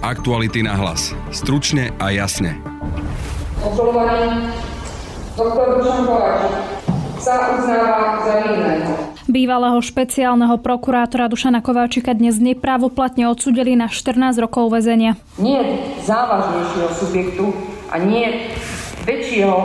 Aktuality na hlas. Stručne a jasne. Obžalovaný doktor Dušan sa uznáva za vinného. Bývalého špeciálneho prokurátora Dušana Kováčika dnes neprávoplatne odsudili na 14 rokov väzenia. Nie závažnejšieho subjektu a nie väčšieho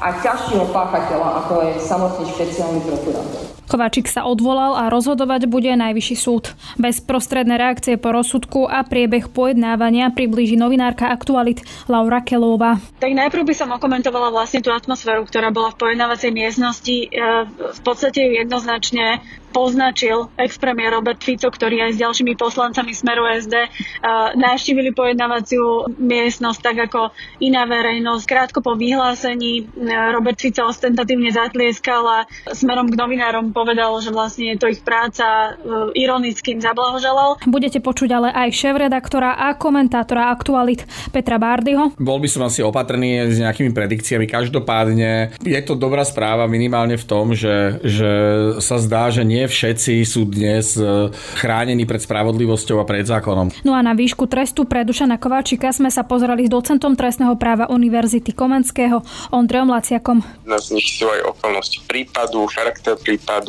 a ťažšieho páchateľa, ako je samotný špeciálny prokurátor. Kováčik sa odvolal a rozhodovať bude najvyšší súd. Bez prostredné reakcie po rozsudku a priebeh pojednávania priblíži novinárka Aktualit Laura Kelová. Tak najprv by som okomentovala vlastne tú atmosféru, ktorá bola v pojednávacej miestnosti. E, v podstate jednoznačne poznačil ex-premiér Robert Fico, ktorý aj s ďalšími poslancami Smeru SD uh, navštívili pojednávaciu miestnosť tak ako iná verejnosť. Krátko po vyhlásení uh, Robert Fico ostentatívne zatlieskal a smerom k novinárom povedal, že vlastne je to ich práca, uh, ironickým zablahoželal. Budete počuť ale aj šéf-redaktora a komentátora aktualit Petra Bárdyho. Bol by som asi opatrný s nejakými predikciami. Každopádne je to dobrá správa minimálne v tom, že, že sa zdá, že nie všetci sú dnes e, chránení pred spravodlivosťou a pred zákonom. No a na výšku trestu pre Dušana Kováčika sme sa pozerali s docentom trestného práva Univerzity Komenského Ondrejom Laciakom. Na z nich sú aj okolnosti prípadu, charakter prípadu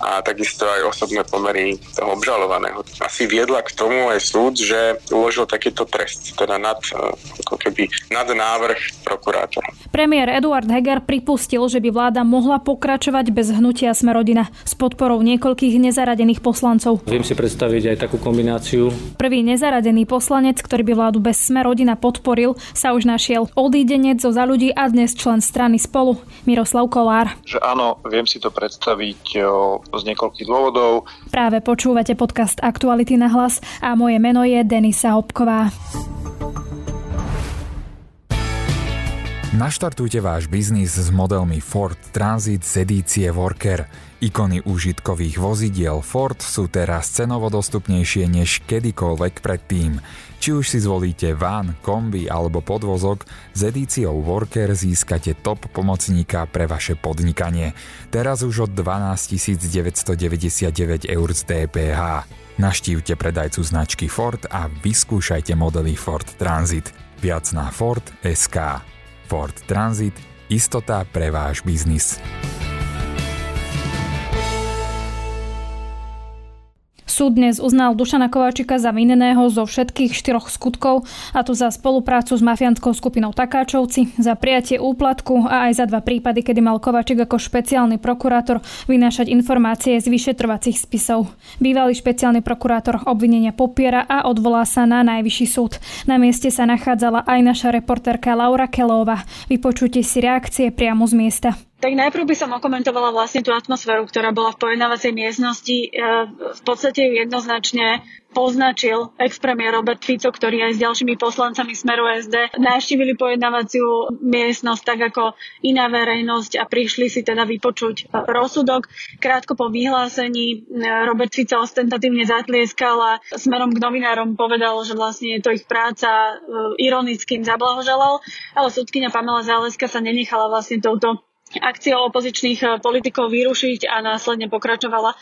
a takisto aj osobné pomery toho obžalovaného. Asi viedla k tomu aj súd, že uložil takýto trest, teda nad, e, ako keby nad návrh prokurátora. Premiér Eduard Heger pripustil, že by vláda mohla pokračovať bez hnutia Smerodina s podporou niekoľkých nezaradených poslancov. Viem si predstaviť aj takú kombináciu. Prvý nezaradený poslanec, ktorý by vládu bez sme rodina podporil, sa už našiel. Odídenec zo za ľudí a dnes člen strany spolu, Miroslav Kolár. Že áno, viem si to predstaviť o, z niekoľkých dôvodov. Práve počúvate podcast Aktuality na hlas a moje meno je Denisa Hopková. Naštartujte váš biznis s modelmi Ford Transit z edície Worker. Ikony užitkových vozidiel Ford sú teraz cenovo dostupnejšie než kedykoľvek predtým. Či už si zvolíte van, kombi alebo podvozok, s edíciou Worker získate top pomocníka pre vaše podnikanie. Teraz už od 12 999 eur z DPH. Naštívte predajcu značky Ford a vyskúšajte modely Ford Transit. Viac na Ford SK. Ford Transit – istota pre váš biznis. Súd dnes uznal Dušana Kováčika za vinného zo všetkých štyroch skutkov, a to za spoluprácu s mafiánskou skupinou Takáčovci, za prijatie úplatku a aj za dva prípady, kedy mal Kováčik ako špeciálny prokurátor vynášať informácie z vyšetrovacích spisov. Bývalý špeciálny prokurátor obvinenia popiera a odvolá sa na najvyšší súd. Na mieste sa nachádzala aj naša reportérka Laura Kelová. Vypočujte si reakcie priamo z miesta. Tak najprv by som okomentovala vlastne tú atmosféru, ktorá bola v pojednávacej miestnosti. E, v podstate ju jednoznačne poznačil ex-premiér Robert Fico, ktorý aj s ďalšími poslancami Smeru SD navštívili pojednávaciu miestnosť tak ako iná verejnosť a prišli si teda vypočuť rozsudok. Krátko po vyhlásení e, Robert Fico ostentatívne zatlieskal a smerom k novinárom povedal, že vlastne je to ich práca, e, ironickým zablahoželal, ale súdkynia Pamela Záleska sa nenechala vlastne touto akciou opozičných eh, politikov vyrušiť a následne pokračovala eh,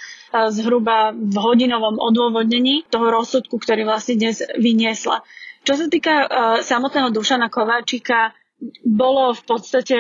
zhruba v hodinovom odôvodnení toho rozsudku, ktorý vlastne dnes vyniesla. Čo sa týka uh, samotného Dušana Kováčika, bolo v podstate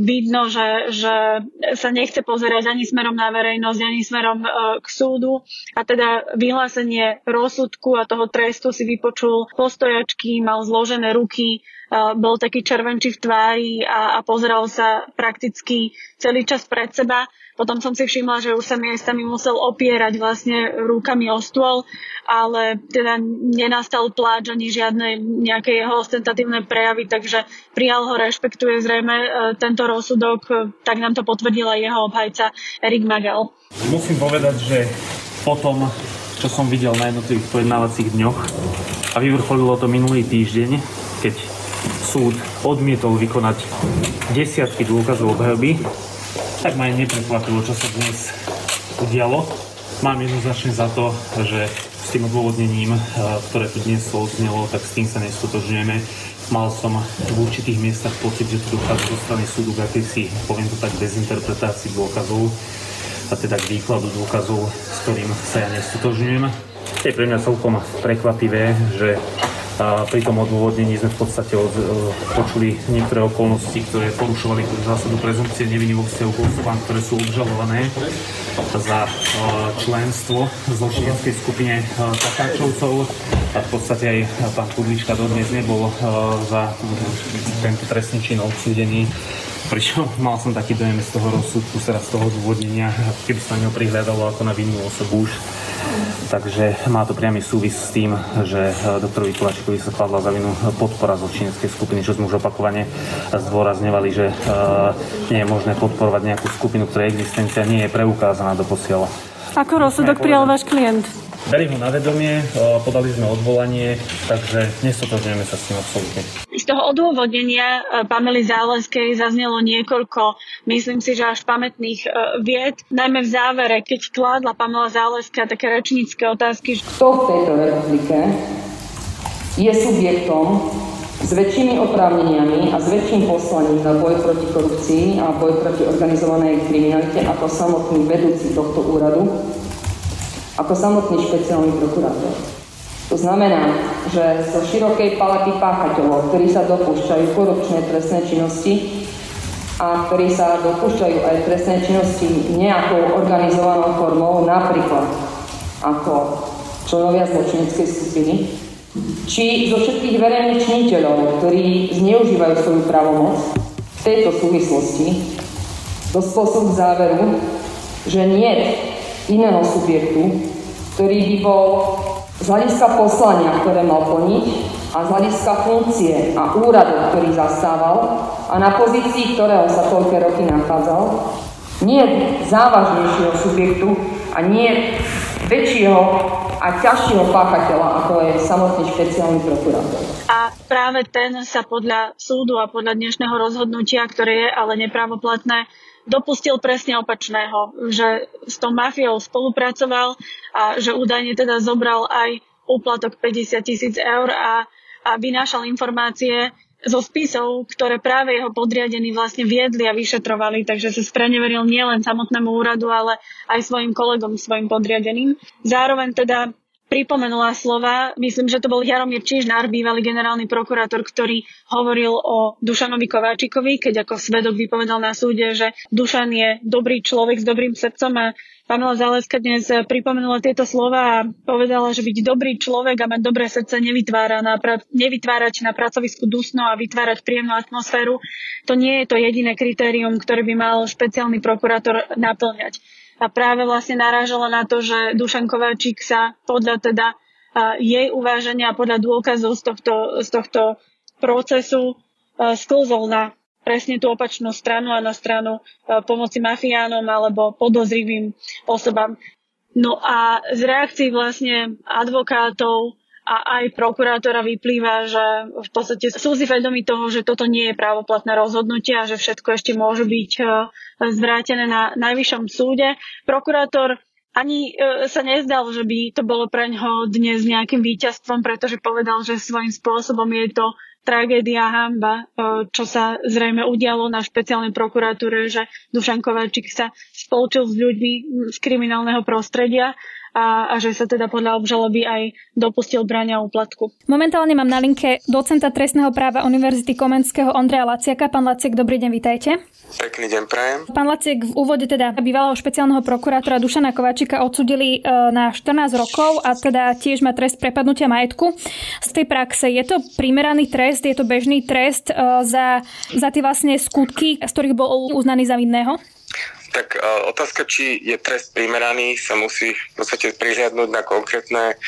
vidno, že, že sa nechce pozerať ani smerom na verejnosť, ani smerom k súdu. A teda vyhlásenie rozsudku a toho trestu si vypočul postojačky, mal zložené ruky, bol taký červenčí v tvári a, a pozeral sa prakticky celý čas pred seba. Potom som si všimla, že už sa miestami musel opierať vlastne rukami o stôl, ale teda nenastal pláč ani žiadne nejaké jeho ostentatívne prejavy, takže prijal ho, rešpektuje zrejme e, tento rozsudok, tak nám to potvrdila jeho obhajca Erik Magel. Musím povedať, že potom, čo som videl na jednotlivých pojednávacích dňoch a vyvrcholilo to minulý týždeň, keď súd odmietol vykonať desiatky dôkazov obhajoby, tak ma aj neprekvapilo, čo sa dnes udialo. Mám jednoznačne za to, že s tým odôvodnením, eh, ktoré tu dnes odznelo, tak s tým sa nestotožňujeme. Mal som v určitých miestach pocit, že tu dochádza zo strany súdu k akejsi, poviem to tak, dezinterpretácii dôkazov a teda k výkladu dôkazov, s ktorým sa ja nestotožňujem. Je pre mňa celkom prekvapivé, že A pri tom odôvodnení sme v podstate od, počuli niektoré okolnosti, ktoré porušovali zásadu prezumpcie neviny vo vzťahu k osobám, ktoré sú obžalované za členstvo v zločineckej skupine Takáčovcov. A v podstate aj pán Kudlička dodnes nebol za tento trestný čin odsúdený pričom mal som taký dojem z toho rozsudku, teda z toho dôvodnenia, keby sa na ňo prihľadalo ako na vinnú osobu už. Takže má to priamy súvis s tým, že eh, doktorovi Kovačikovi sa kladla za vinu podpora zločineckej skupiny, čo sme už opakovane zdôrazňovali, že eh, nie je možné podporovať nejakú skupinu, ktorej existencia nie je preukázaná do posiela. Ako rozsudok prijal váš klient? Beriem ho na vedomie, podali sme odvolanie, takže nestotožňujeme sa s tým absolútne. Z toho odôvodnenia Pamely Záleskej zaznelo niekoľko, myslím si, že až pamätných vied, najmä v závere, keď kládla Pamela Záleska také rečnícke otázky. Kto v tejto republike je subjektom s väčšími oprávneniami a s väčším poslaním na boj proti korupcii a boj proti organizovanej kriminalite ako samotný vedúci tohto úradu, ako samotný špeciálny prokurátor. To znamená, že zo širokej palety páchateľov, ktorí sa dopúšťajú korupčné trestné činnosti a ktorí sa dopúšťajú aj trestné činnosti nejakou organizovanou formou, napríklad ako členovia zločineckej skupiny, či zo všetkých verejných činiteľov, ktorí zneužívajú svoju pravomoc v tejto súvislosti, dospol som k záveru, že nie iného subjektu, ktorý by bol z hľadiska poslania, ktoré mal plniť a z hľadiska funkcie a úradu, ktorý zastával a na pozícii, ktorého sa toľké roky nachádzal, nie závažnejšieho subjektu a nie väčšieho a ťažšieho páchateľa, ako je samotný špeciálny prokurátor. A práve ten sa podľa súdu a podľa dnešného rozhodnutia, ktoré je ale nepravoplatné, dopustil presne opačného, že s tou mafiou spolupracoval a že údajne teda zobral aj úplatok 50 tisíc eur a, a vynášal informácie zo spisov, ktoré práve jeho podriadení vlastne viedli a vyšetrovali, takže sa spreneveril nielen samotnému úradu, ale aj svojim kolegom, svojim podriadeným. Zároveň teda pripomenula slova, myslím, že to bol Jaromír Čižnár, bývalý generálny prokurátor, ktorý hovoril o Dušanovi Kováčikovi, keď ako svedok vypovedal na súde, že Dušan je dobrý človek s dobrým srdcom. A Pamela Záleska dnes pripomenula tieto slova a povedala, že byť dobrý človek a mať dobré srdce nevytvára na, nevytvárať na pracovisku dusno a vytvárať príjemnú atmosféru. To nie je to jediné kritérium, ktoré by mal špeciálny prokurátor naplňať a práve vlastne narážala na to, že Dušan Kováčik sa podľa teda jej uváženia podľa dôkazov z tohto, z tohto procesu sklzol na presne tú opačnú stranu a na stranu pomoci mafiánom alebo podozrivým osobám. No a z reakcií vlastne advokátov a aj prokurátora vyplýva, že v podstate sú si vedomi toho, že toto nie je právoplatné rozhodnutie a že všetko ešte môže byť e, zvrátené na najvyššom súde. Prokurátor ani e, sa nezdal, že by to bolo pre ňoho dnes nejakým víťazstvom, pretože povedal, že svojím spôsobom je to tragédia hamba, e, čo sa zrejme udialo na špeciálnej prokuratúre, že Dušan Kováčik sa spolčil s ľuďmi z kriminálneho prostredia a, a že sa teda podľa obžaloby aj dopustil brania úplatku. Momentálne mám na linke docenta trestného práva Univerzity Komenského Ondreja Laciaka. Pán Laciak, dobrý deň, vitajte. Pekný deň prajem. Pán Laciek, v úvode teda bývalého špeciálneho prokurátora Dušana Kovačika odsudili e, na 14 rokov a teda tiež má trest prepadnutia majetku. Z tej praxe je to primeraný trest, je to bežný trest e, za, za tie vlastne skutky, z ktorých bol uznaný za vinného? Tak otázka, či je trest primeraný, sa musí v podstate prihľadnúť na konkrétne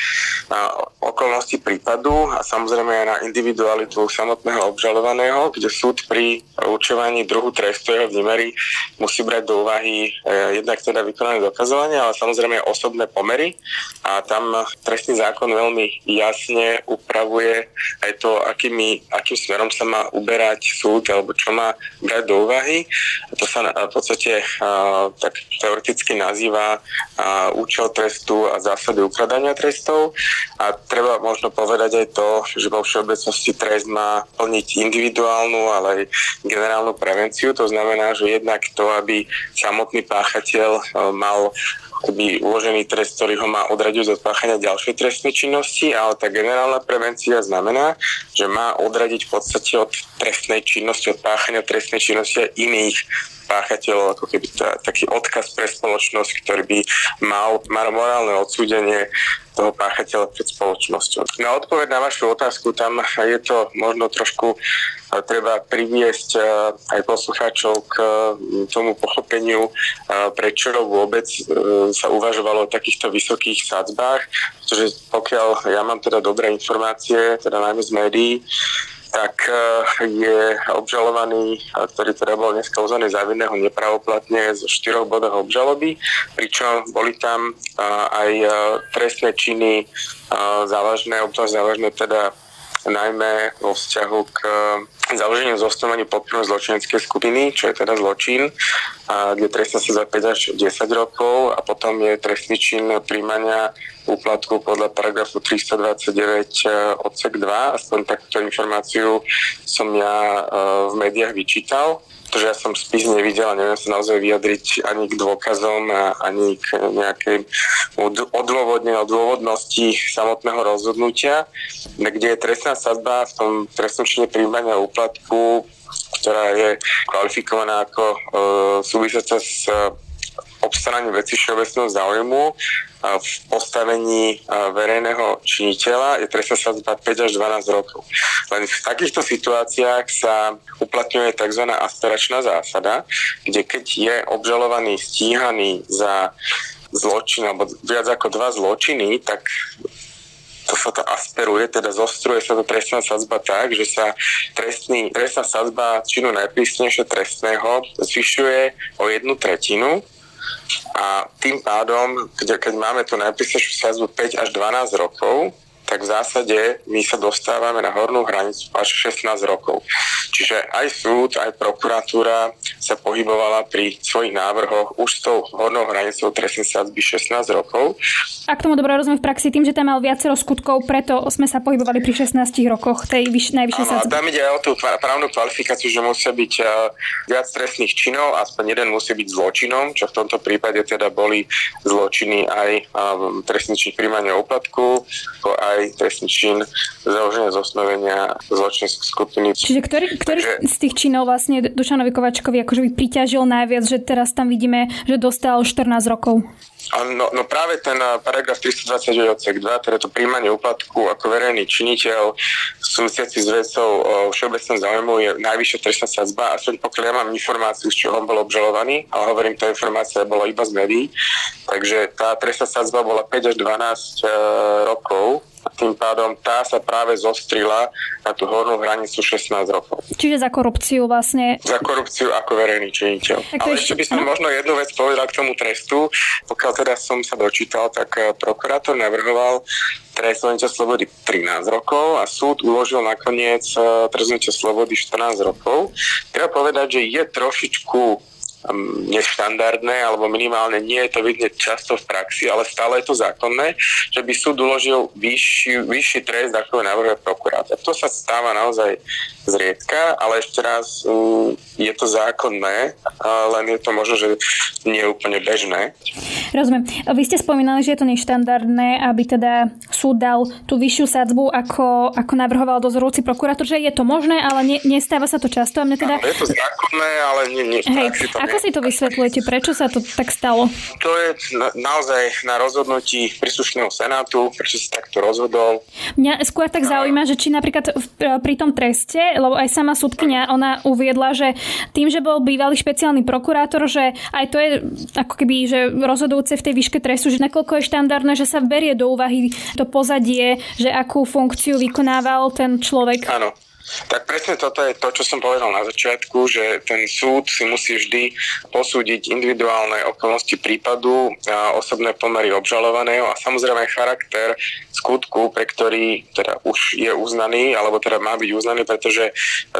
okolnosti prípadu a samozrejme aj na individualitu samotného obžalovaného, kde súd pri určovaní druhu trestu jeho výmery musí brať do úvahy e, jednak teda vykonané dokazovanie, ale samozrejme osobné pomery a tam trestný zákon veľmi jasne upravuje aj to, akými, akým smerom sa má uberať súd alebo čo má brať do úvahy. A to sa v podstate tak teoreticky nazýva účel trestu a zásady ukladania trestov. A treba možno povedať aj to, že vo všeobecnosti trest má plniť individuálnu, ale aj generálnu prevenciu. To znamená, že jednak to, aby samotný páchateľ mal keby uložený trest, ktorý ho má odradiť od páchania ďalšej trestnej činnosti, ale tá generálna prevencia znamená, že má odradiť v podstate od trestnej činnosti, od páchania trestnej činnosti aj iných páchateľov, ako keby tá, taký odkaz pre spoločnosť, ktorý by mal, mal morálne odsúdenie toho páchateľa pred spoločnosťou. Na odpoveď na vašu otázku, tam je to možno trošku treba priviesť aj poslucháčov k tomu pochopeniu, prečo vôbec sa uvažovalo o takýchto vysokých sadzbách, pretože pokiaľ ja mám teda dobré informácie, teda najmä z médií, tak e, je obžalovaný, ktorý teda bol dneska uznaný za vinného nepravoplatne zo štyroch bodov obžaloby, pričom boli tam aj e, trestné činy závažné, obzvlášť závažné teda najmä vo vzťahu k založeniu zosnovania podporu zločineckej skupiny, čo je teda zločin, kde trestná sa za 5 až 10 rokov a potom je trestný čin príjmania úplatku podľa paragrafu 329 e, odsek 2. Aspoň takúto informáciu som ja e, v médiách vyčítal pretože ja som spis nevidel a neviem sa naozaj vyjadriť ani k dôkazom, ani k nejakej odôvodne o dôvodnosti samotného rozhodnutia, kde je trestná sadba v tom trestnom čine príjmania úplatku, ktorá je kvalifikovaná ako e, súvisiaca s obstaraním veci všeobecného záujmu v postavení verejného činiteľa je trestná sadzba 5 až 12 rokov. Len v takýchto situáciách sa uplatňuje tzv. aspiračná zásada, kde keď je obžalovaný stíhaný za zločin alebo viac ako dva zločiny, tak to sa to asperuje, teda zostruje sa to trestná sadzba tak, že sa trestný, trestná sadzba činu najprísnejšie trestného zvyšuje o jednu tretinu a tým pádom, keď, máme tu najprísnejšiu sazbu 5 až 12 rokov, tak v zásade my sa dostávame na hornú hranicu až 16 rokov. Čiže aj súd, aj prokuratúra sa pohybovala pri svojich návrhoch už s tou hornou hranicou trestnej sadzby 16 rokov. A k tomu dobre rozumiem v praxi tým, že tam mal viacero skutkov, preto sme sa pohybovali pri 16 rokoch tej vyš- najvyššej sadzby. tam ide aj o tú právnu kvalifikáciu, že musia byť uh, viac trestných činov, aspoň jeden musí byť zločinom, čo v tomto prípade teda boli zločiny aj trestný čin príjmania úplatku, aj aj trestný čin založenia zosnovenia zločinskej skupiny. Čiže ktorý, ktorý Takže... z tých činov vlastne Dušanovi Kovačkovi akože by priťažil najviac, že teraz tam vidíme, že dostal 14 rokov? No, no práve ten eh, paragraf 329 odsek 2, teda to príjmanie úplatku ako verejný činiteľ súvisiaci s vecou o všeobecnom záujmu je najvyššia trestná sadzba, aspoň pokiaľ ja mám informáciu, z čoho on bol obžalovaný, ale hovorím, tá informácia bola iba z médií, takže tá trestná sadzba bola 5 až 12 e, rokov a tým pádom tá sa práve zostrila na tú hornú hranicu 16 rokov. Čiže za korupciu vlastne? Za korupciu ako verejný činiteľ. Ale ešte by som no? možno jednu vec povedal k tomu trestu. Pokiaľ teda som sa dočítal, tak eh, prokurátor navrhoval trest slobody 13 rokov a súd uložil nakoniec eh, trest slobody 14 rokov. Treba povedať, že je trošičku neštandardné, alebo minimálne nie je to vidieť často v praxi, ale stále je to zákonné, že by súd uložil vyšší, vyšší trest, ako navrhuje prokurátor. To sa stáva naozaj zriedka, ale ešte raz mm, je to zákonné, len je to možno, že nie je úplne bežné. Rozumiem. Vy ste spomínali, že je to neštandardné, aby teda súd dal tú vyššiu sadzbu, ako, ako navrhoval dozorujúci prokurátor, že je to možné, ale ne, nestáva sa to často. A mne teda... je to zákonné, ale nie, nie Hej, to Ako si to vysvetľujete? Prečo sa to tak stalo? To je na, naozaj na rozhodnutí príslušného senátu, prečo sa takto rozhodol. Mňa skôr tak zaujíma, že či napríklad pri tom treste lebo aj sama súdkynia, ona uviedla, že tým, že bol bývalý špeciálny prokurátor, že aj to je ako keby, že rozhodujúce v tej výške trestu, že nakoľko je štandardné, že sa berie do úvahy to pozadie, že akú funkciu vykonával ten človek. Áno. Tak presne toto je to, čo som povedal na začiatku, že ten súd si musí vždy posúdiť individuálne okolnosti prípadu, a osobné pomery obžalovaného a samozrejme charakter skutku, pre ktorý teda už je uznaný, alebo teda má byť uznaný, pretože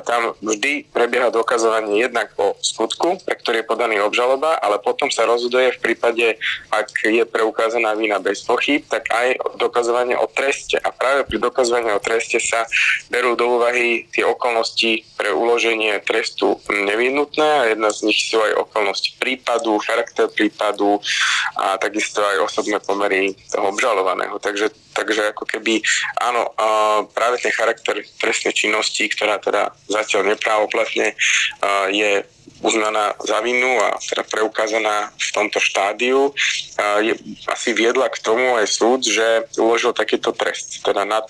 tam vždy prebieha dokazovanie jednak o skutku, pre ktorý je podaný obžaloba, ale potom sa rozhoduje v prípade, ak je preukázaná vina bez pochyb, tak aj dokazovanie o treste. A práve pri dokazovaní o treste sa berú do úvahy tie okolnosti pre uloženie trestu nevyhnutné a jedna z nich sú aj okolnosti prípadu, charakter prípadu a takisto aj osobné pomery toho obžalovaného. Takže, takže ako keby áno, práve ten charakter trestnej činnosti, ktorá teda zatiaľ neprávoplatne je uznaná za vinu a teda preukázaná v tomto štádiu, je, asi viedla k tomu aj súd, že uložil takýto trest, teda nad,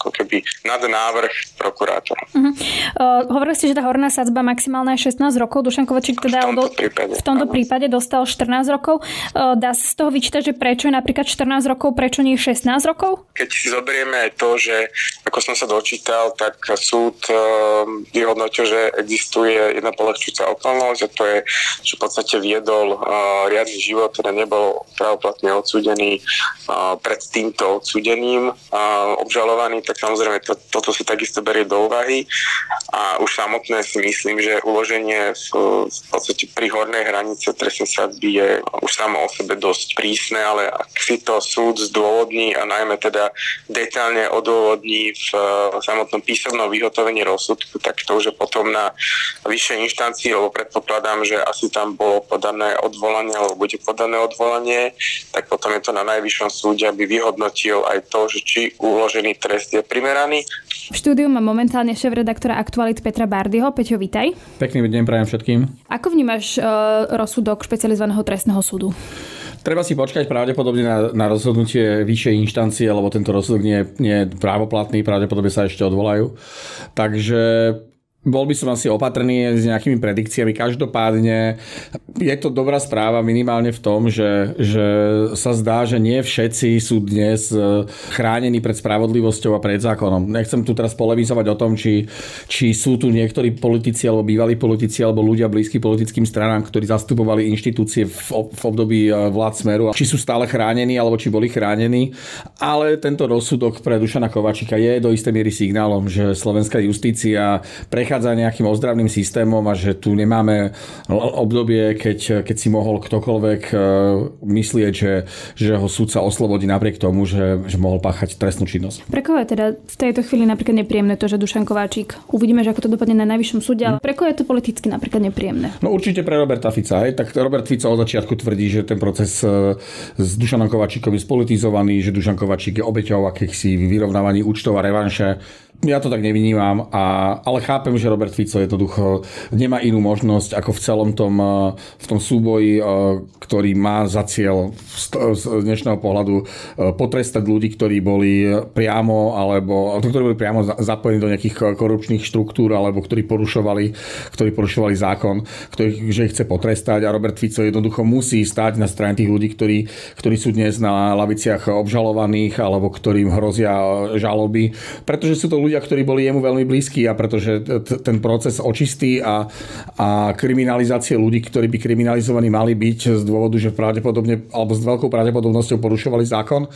ako keby, nad návrh prokurátora. Uh-huh. Uh, hovorili ste, že tá horná sadzba maximálna je 16 rokov. Dušan Kovačík teda v tomto, prípade, v tomto prípade dostal 14 rokov. Uh, dá sa z toho vyčítať, že prečo je napríklad 14 rokov, prečo nie 16 rokov? Keď si zoberieme to, že ako som sa dočítal, tak súd uh, vyhodnotil, že existuje jedna polehčujúca okolnosť a to je, že v podstate viedol riadny život, teda nebol pravoplatne odsúdený pred týmto odsúdením uh, obžalovaný, tak samozrejme to, toto si takisto berie do úvahy. A už samotné si myslím, že uloženie v, v podstate pri hornej hranice trestnej sadby je už samo o sebe dosť prísne, ale ak si to súd zdôvodní a najmä teda detailne odôvodní v samotnom písomnom vyhotovení rozsudku, tak to už je potom na vyššej inštancii, lebo predpokladám, že asi tam bolo podané odvolanie alebo bude podané odvolanie, tak potom je to na najvyššom súde, aby vyhodnotil aj to, že či uložený trest je primeraný. V štúdiu má momentálne šéf-redaktora Aktualit Petra Bardyho. Peťo, vítaj. Pekný deň prajem všetkým. Ako vnímaš uh, rozsudok špecializovaného trestného súdu? Treba si počkať pravdepodobne na, na rozhodnutie vyššej inštancie, lebo tento rozsudok nie, nie je právoplatný, pravdepodobne sa ešte odvolajú. Takže bol by som asi opatrný s nejakými predikciami. Každopádne je to dobrá správa minimálne v tom, že, že sa zdá, že nie všetci sú dnes e, chránení pred spravodlivosťou a pred zákonom. Nechcem tu teraz polemizovať o tom, či, či sú tu niektorí politici alebo bývalí politici alebo ľudia blízky politickým stranám, ktorí zastupovali inštitúcie v, v období e, vlád Smeru, či sú stále chránení alebo či boli chránení. Ale tento rozsudok pre Dušana Kovačika je do istej miery signálom, že slovenská justícia prechádza prechádza nejakým ozdravným systémom a že tu nemáme obdobie, keď, keď si mohol ktokoľvek e, myslieť, že, že ho súdca oslobodí napriek tomu, že, že mohol páchať trestnú činnosť. Pre koho je teda v tejto chvíli napríklad nepríjemné to, že Dušan Kováčik, uvidíme, že ako to dopadne na najvyššom súde, ale pre koho je to politicky napríklad nepríjemné? No určite pre Roberta Fica. Aj. Tak Robert Fico od začiatku tvrdí, že ten proces e, s Dušanom Kováčikom je spolitizovaný, že Dušan Kováčik je obeťou akýchsi vyrovnávaní účtov a revanše ja to tak nevnímam, a, ale chápem, že Robert Fico jednoducho nemá inú možnosť ako v celom tom, eh, v tom súboji, eh, ktorý má za cieľ z dnešného pohľadu eh, potrestať ľudí, ktorí boli priamo alebo ktorí boli priamo zapojení do nejakých korupčných štruktúr alebo ktorí porušovali, ktorí porušovali zákon, ktorý, že ich chce potrestať. A Robert Fico jednoducho musí stať na strane tých ľudí, ktorí, ktorí sú dnes na laviciach obžalovaných alebo ktorým hrozia žaloby, pretože sú to ľudia, ktorí boli jemu veľmi blízki a pretože ten proces očistý a, a kriminalizácie ľudí, ktorí by kriminalizovaní mali byť z dôvodu, že pravdepodobne alebo s veľkou pravdepodobnosťou porušovali zákon,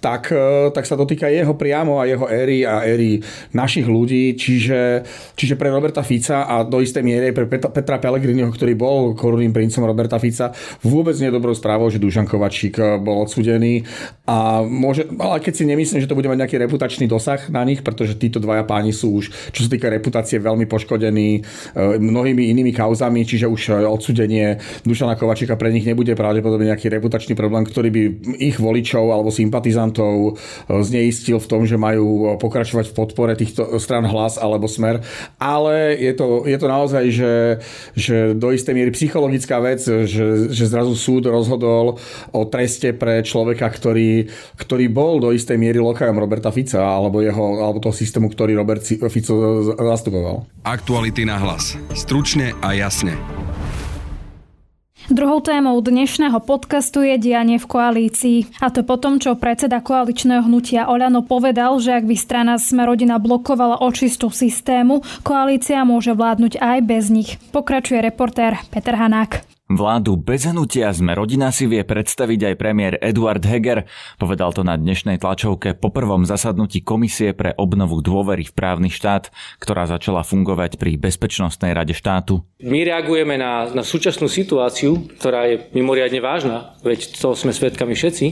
tak, e, tak sa dotýka jeho priamo a jeho éry a éry našich ľudí, čiže, čiže pre Roberta Fica a do istej miery pre Petra Pellegriniho, ktorý bol korunným princom Roberta Fica, vôbec nie je dobrou správou, že Dušan Kovačík e, bol odsudený a môže, ale keď si nemyslím, že to bude mať nejaký reputačný dosah na nich, pretože títo dvaja páni sú už, čo sa týka reputácie, veľmi poškodení e, mnohými inými kauzami, čiže už e, odsudenie Dušana Kovačika pre nich nebude pravdepodobne nejaký reputačný problém, ktorý by ich voličov alebo sympatizantov e, zneistil v tom, že majú pokračovať v podpore týchto stran hlas alebo smer. Ale je to, je to naozaj, že, že do istej miery psychologická vec, že, že zrazu súd rozhodol o treste pre človeka, ktorý, ktorý bol do istej miery lokajom Roberta Fica alebo, jeho, alebo toho systému ktorý Robert Fico zastupoval. Aktuality na hlas. Stručne a jasne. Druhou témou dnešného podcastu je dianie v koalícii. A to potom, čo predseda koaličného hnutia Oľano povedal, že ak by strana Smerodina blokovala očistu systému, koalícia môže vládnuť aj bez nich. Pokračuje reportér Peter Hanák. Vládu bez hnutia sme rodina si vie predstaviť aj premiér Eduard Heger. Povedal to na dnešnej tlačovke po prvom zasadnutí Komisie pre obnovu dôvery v právny štát, ktorá začala fungovať pri Bezpečnostnej rade štátu. My reagujeme na, na súčasnú situáciu, ktorá je mimoriadne vážna, veď to sme svedkami všetci.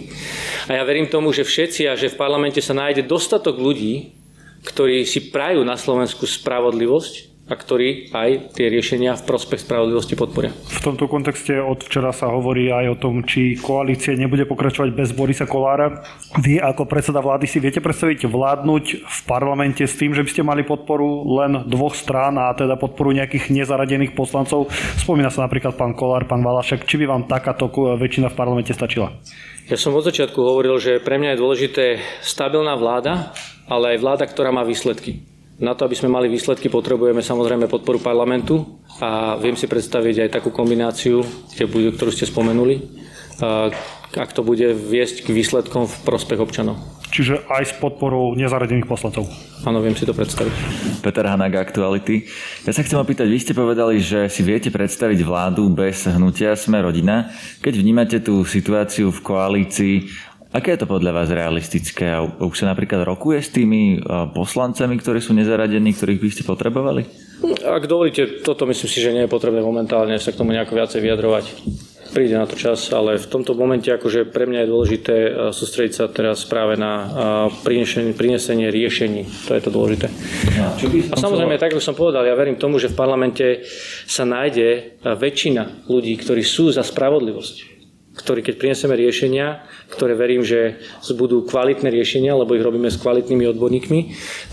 A ja verím tomu, že všetci a že v parlamente sa nájde dostatok ľudí, ktorí si prajú na Slovensku spravodlivosť a ktorí aj tie riešenia v prospech spravodlivosti podporia. V tomto kontexte od včera sa hovorí aj o tom, či koalícia nebude pokračovať bez Borisa Kolára. Vy ako predseda vlády si viete predstaviť vládnuť v parlamente s tým, že by ste mali podporu len dvoch strán a teda podporu nejakých nezaradených poslancov. Spomína sa napríklad pán Kolár, pán Valašek. Či by vám takáto väčšina v parlamente stačila? Ja som od začiatku hovoril, že pre mňa je dôležité stabilná vláda, ale aj vláda, ktorá má výsledky. Na to, aby sme mali výsledky, potrebujeme samozrejme podporu parlamentu a viem si predstaviť aj takú kombináciu, ktorú ste spomenuli, ak to bude viesť k výsledkom v prospech občanov. Čiže aj s podporou nezaradených poslancov. Áno, viem si to predstaviť. Peter Hanák, Aktuality. Ja sa chcem opýtať, vy ste povedali, že si viete predstaviť vládu bez hnutia Sme rodina. Keď vnímate tú situáciu v koalícii, Aké je to podľa vás realistické? Už sa napríklad rokuje s tými poslancami, ktorí sú nezaradení, ktorých by ste potrebovali? Ak dovolíte, toto myslím si, že nie je potrebné momentálne sa k tomu nejako viacej vyjadrovať. Príde na to čas, ale v tomto momente akože pre mňa je dôležité sústrediť sa teraz práve na prinesenie, prinesenie riešení. To je to dôležité. A samozrejme, tak ako som povedal, ja verím tomu, že v parlamente sa nájde väčšina ľudí, ktorí sú za spravodlivosť ktorý keď prinesieme riešenia, ktoré verím, že budú kvalitné riešenia, lebo ich robíme s kvalitnými odborníkmi,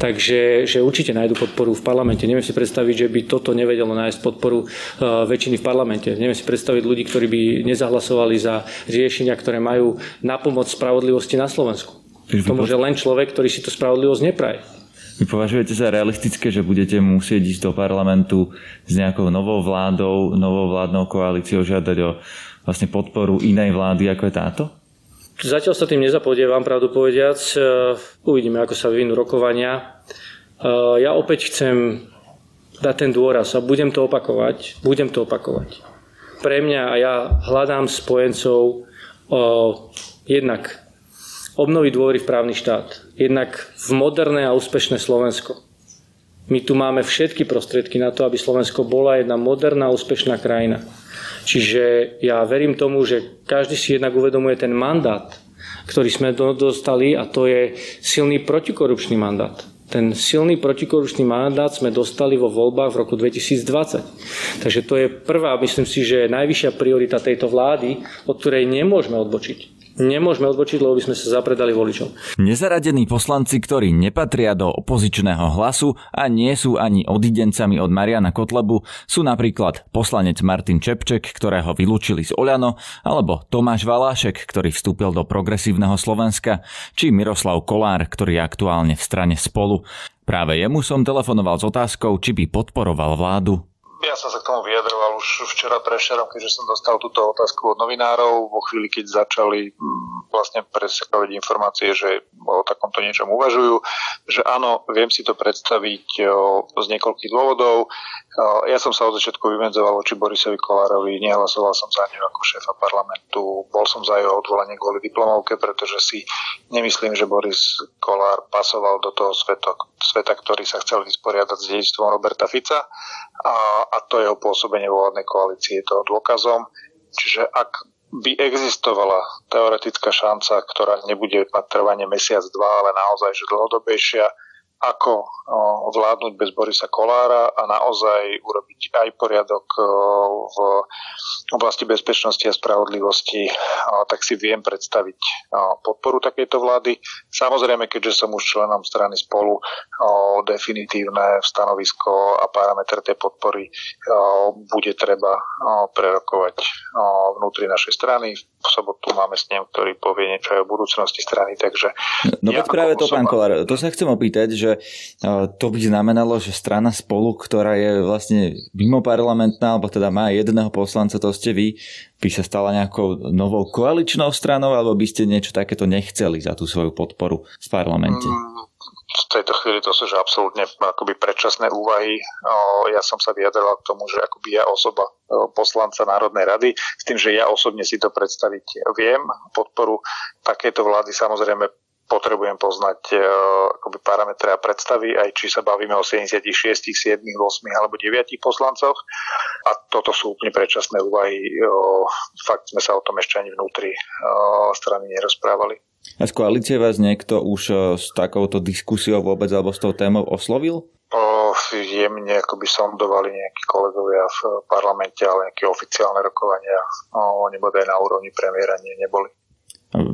takže že určite nájdu podporu v parlamente. Neviem si predstaviť, že by toto nevedelo nájsť podporu uh, väčšiny v parlamente. Neviem si predstaviť ľudí, ktorí by nezahlasovali za riešenia, ktoré majú na pomoc spravodlivosti na Slovensku. To môže len človek, ktorý si to spravodlivosť nepraje. Vy považujete za realistické, že budete musieť ísť do parlamentu s nejakou novou vládou, novou vládnou koalíciou žiadať o vlastne podporu inej vlády, ako je táto? Zatiaľ sa tým nezapodievam, pravdu povediac. E, uvidíme, ako sa vyvinú rokovania. E, ja opäť chcem dať ten dôraz a budem to opakovať. Budem to opakovať. Pre mňa a ja hľadám spojencov o, jednak obnoviť dôvery v právny štát, jednak v moderné a úspešné Slovensko. My tu máme všetky prostriedky na to, aby Slovensko bola jedna moderná úspešná krajina. Čiže ja verím tomu, že každý si jednak uvedomuje ten mandát, ktorý sme dostali a to je silný protikorupčný mandát. Ten silný protikorupčný mandát sme dostali vo voľbách v roku 2020. Takže to je prvá, myslím si, že najvyššia priorita tejto vlády, od ktorej nemôžeme odbočiť nemôžeme odbočiť, lebo by sme sa zapredali voličom. Nezaradení poslanci, ktorí nepatria do opozičného hlasu a nie sú ani odidencami od Mariana Kotlebu, sú napríklad poslanec Martin Čepček, ktorého vylúčili z Oľano, alebo Tomáš Valášek, ktorý vstúpil do progresívneho Slovenska, či Miroslav Kolár, ktorý je aktuálne v strane spolu. Práve jemu som telefonoval s otázkou, či by podporoval vládu ja som sa k tomu už včera prešerom, keďže som dostal túto otázku od novinárov vo chvíli, keď začali mm, vlastne presvedkovať informácie, že o takomto niečom uvažujú, že áno, viem si to predstaviť z niekoľkých dôvodov. Ja som sa od začiatku vymedzoval voči Borisovi Kolárovi, nehlasoval som za ňu ako šéfa parlamentu, bol som za jeho odvolanie kvôli diplomovke, pretože si nemyslím, že Boris Kolár pasoval do toho sveta, sveta ktorý sa chcel vysporiadať s dedictvom Roberta Fica a, a to jeho pôsobenie vo vládnej koalícii je toho dôkazom. Čiže ak by existovala teoretická šanca, ktorá nebude mať trvanie mesiac, dva, ale naozaj že dlhodobejšia, ako vládnuť bez Borisa Kolára a naozaj urobiť aj poriadok v oblasti bezpečnosti a spravodlivosti, tak si viem predstaviť podporu takejto vlády. Samozrejme, keďže som už členom strany spolu, definitívne stanovisko a parametre tej podpory bude treba prerokovať vnútri našej strany. V sobotu máme s ním, ktorý povie niečo aj o budúcnosti strany, takže... No ja práve to, pán Kolár, to sa chcem opýtať, že to by znamenalo, že strana spolu, ktorá je vlastne mimo parlamentná, alebo teda má jedného poslanca, to ste vy, by sa stala nejakou novou koaličnou stranou, alebo by ste niečo takéto nechceli za tú svoju podporu v parlamente? Mm, v tejto chvíli to sú že absolútne akoby predčasné úvahy. Ja som sa vyjadrila k tomu, že akoby ja osoba poslanca Národnej rady, s tým, že ja osobne si to predstaviť viem. Podporu takéto vlády samozrejme potrebujem poznať akoby parametre a predstavy, aj či sa bavíme o 76, 7, 8 alebo 9 poslancoch. A toto sú úplne predčasné úvahy. Fakt sme sa o tom ešte ani vnútri strany nerozprávali. A z koalície vás niekto už s takouto diskusiou vôbec alebo s tou témou oslovil? O, jemne ako by sondovali nejakí kolegovia v parlamente, ale nejaké oficiálne rokovania o, oni bodaj na úrovni premiéra nie, neboli.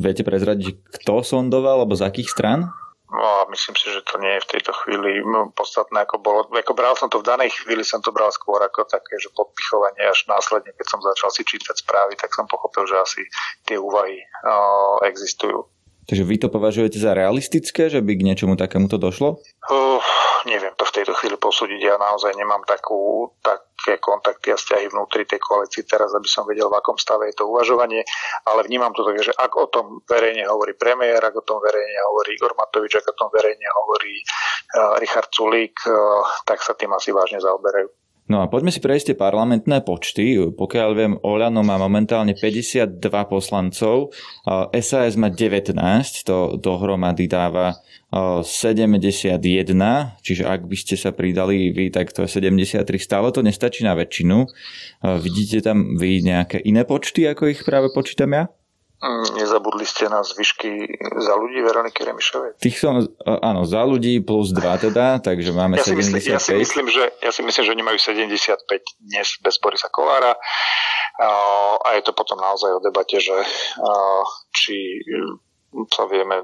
Viete prezradiť, kto sondoval alebo z akých stran? No myslím si, že to nie je v tejto chvíli podstatné, ako bolo. Ako bral som to v danej chvíli, som to bral skôr ako také, že podpichovanie až následne, keď som začal si čítať správy, tak som pochopil, že asi tie úvahy uh, existujú. Takže vy to považujete za realistické, že by k niečomu takémuto došlo? Uh, neviem to v tejto chvíli posúdiť. Ja naozaj nemám takú, také kontakty a vzťahy vnútri tej koalícii teraz, aby som vedel, v akom stave je to uvažovanie, ale vnímam to tak, že ak o tom verejne hovorí premiér, ak o tom verejne hovorí Igor Matovič, ak o tom verejne hovorí uh, Richard Sulík, uh, tak sa tým asi vážne zaoberajú. No a poďme si prejsť tie parlamentné počty. Pokiaľ viem, Oľano má momentálne 52 poslancov, SAS má 19, to dohromady dáva 71, čiže ak by ste sa pridali vy, tak to je 73. Stále to nestačí na väčšinu. Vidíte tam vy nejaké iné počty, ako ich práve počítam ja? Mm, nezabudli ste na zvyšky za ľudí Veroniky Remišovej? Tých som, áno, za ľudí plus 2 teda, takže máme ja 75. Myslím, ja, si myslím, že, ja si myslím, že oni majú 75 dnes bez Borisa Kolára a je to potom naozaj o debate, že či sa vieme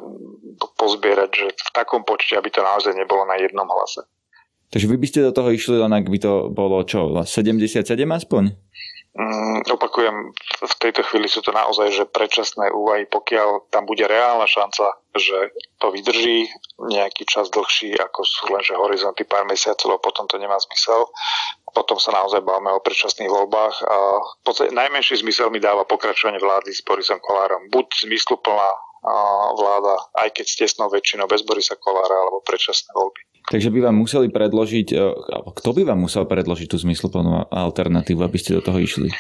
pozbierať, že v takom počte, aby to naozaj nebolo na jednom hlase. Takže vy by ste do toho išli len ak by to bolo čo, 77 aspoň? Mm, opakujem, v tejto chvíli sú to naozaj že predčasné úvahy, pokiaľ tam bude reálna šanca, že to vydrží nejaký čas dlhší, ako sú len že horizonty pár mesiacov, potom to nemá zmysel. Potom sa naozaj bavíme o predčasných voľbách a v podstate najmenší zmysel mi dáva pokračovanie vlády s Borisom Kolárom. Buď zmysluplná vláda, aj keď s tesnou väčšinou bez Borisa Kolára alebo predčasné voľby. Takže by vám museli predložiť, e, kto by vám musel predložiť tú zmysluplnú alternatívu, aby ste do toho išli?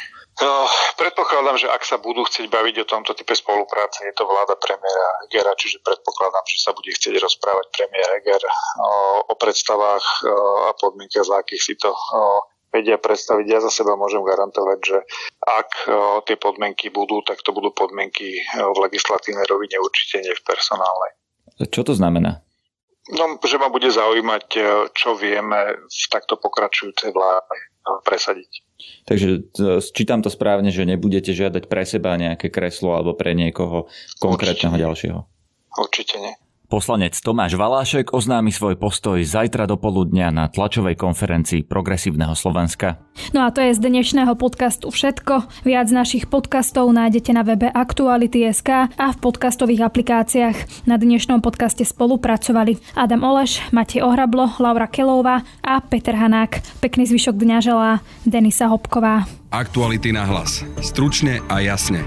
No, predpokladám, že ak sa budú chcieť baviť o tomto type spolupráce, je to vláda premiéra Hegera, čiže predpokladám, že sa bude chcieť rozprávať premiér Heger o, o predstavách o, a podmienkach, za akých si to o, vedia predstaviť. Ja za seba môžem garantovať, že ak o, tie podmienky budú, tak to budú podmienky v legislatívnej rovine, určite nie v personálnej. Čo to znamená? No, že ma bude zaujímať, e, čo vieme v takto pokračujúcej vláde e, presadiť. Takže e, čítam to správne, že nebudete žiadať pre seba nejaké kreslo alebo pre niekoho konkrétneho Určite ďalšieho. Určite nie. Poslanec Tomáš Valášek oznámi svoj postoj zajtra do poludnia na tlačovej konferencii Progresívneho Slovenska. No a to je z dnešného podcastu všetko. Viac našich podcastov nájdete na webe Aktuality.sk a v podcastových aplikáciách. Na dnešnom podcaste spolupracovali Adam Oleš, Matej Ohrablo, Laura Kelová a Peter Hanák. Pekný zvyšok dňa želá Denisa Hopková. Aktuality na hlas. Stručne a jasne.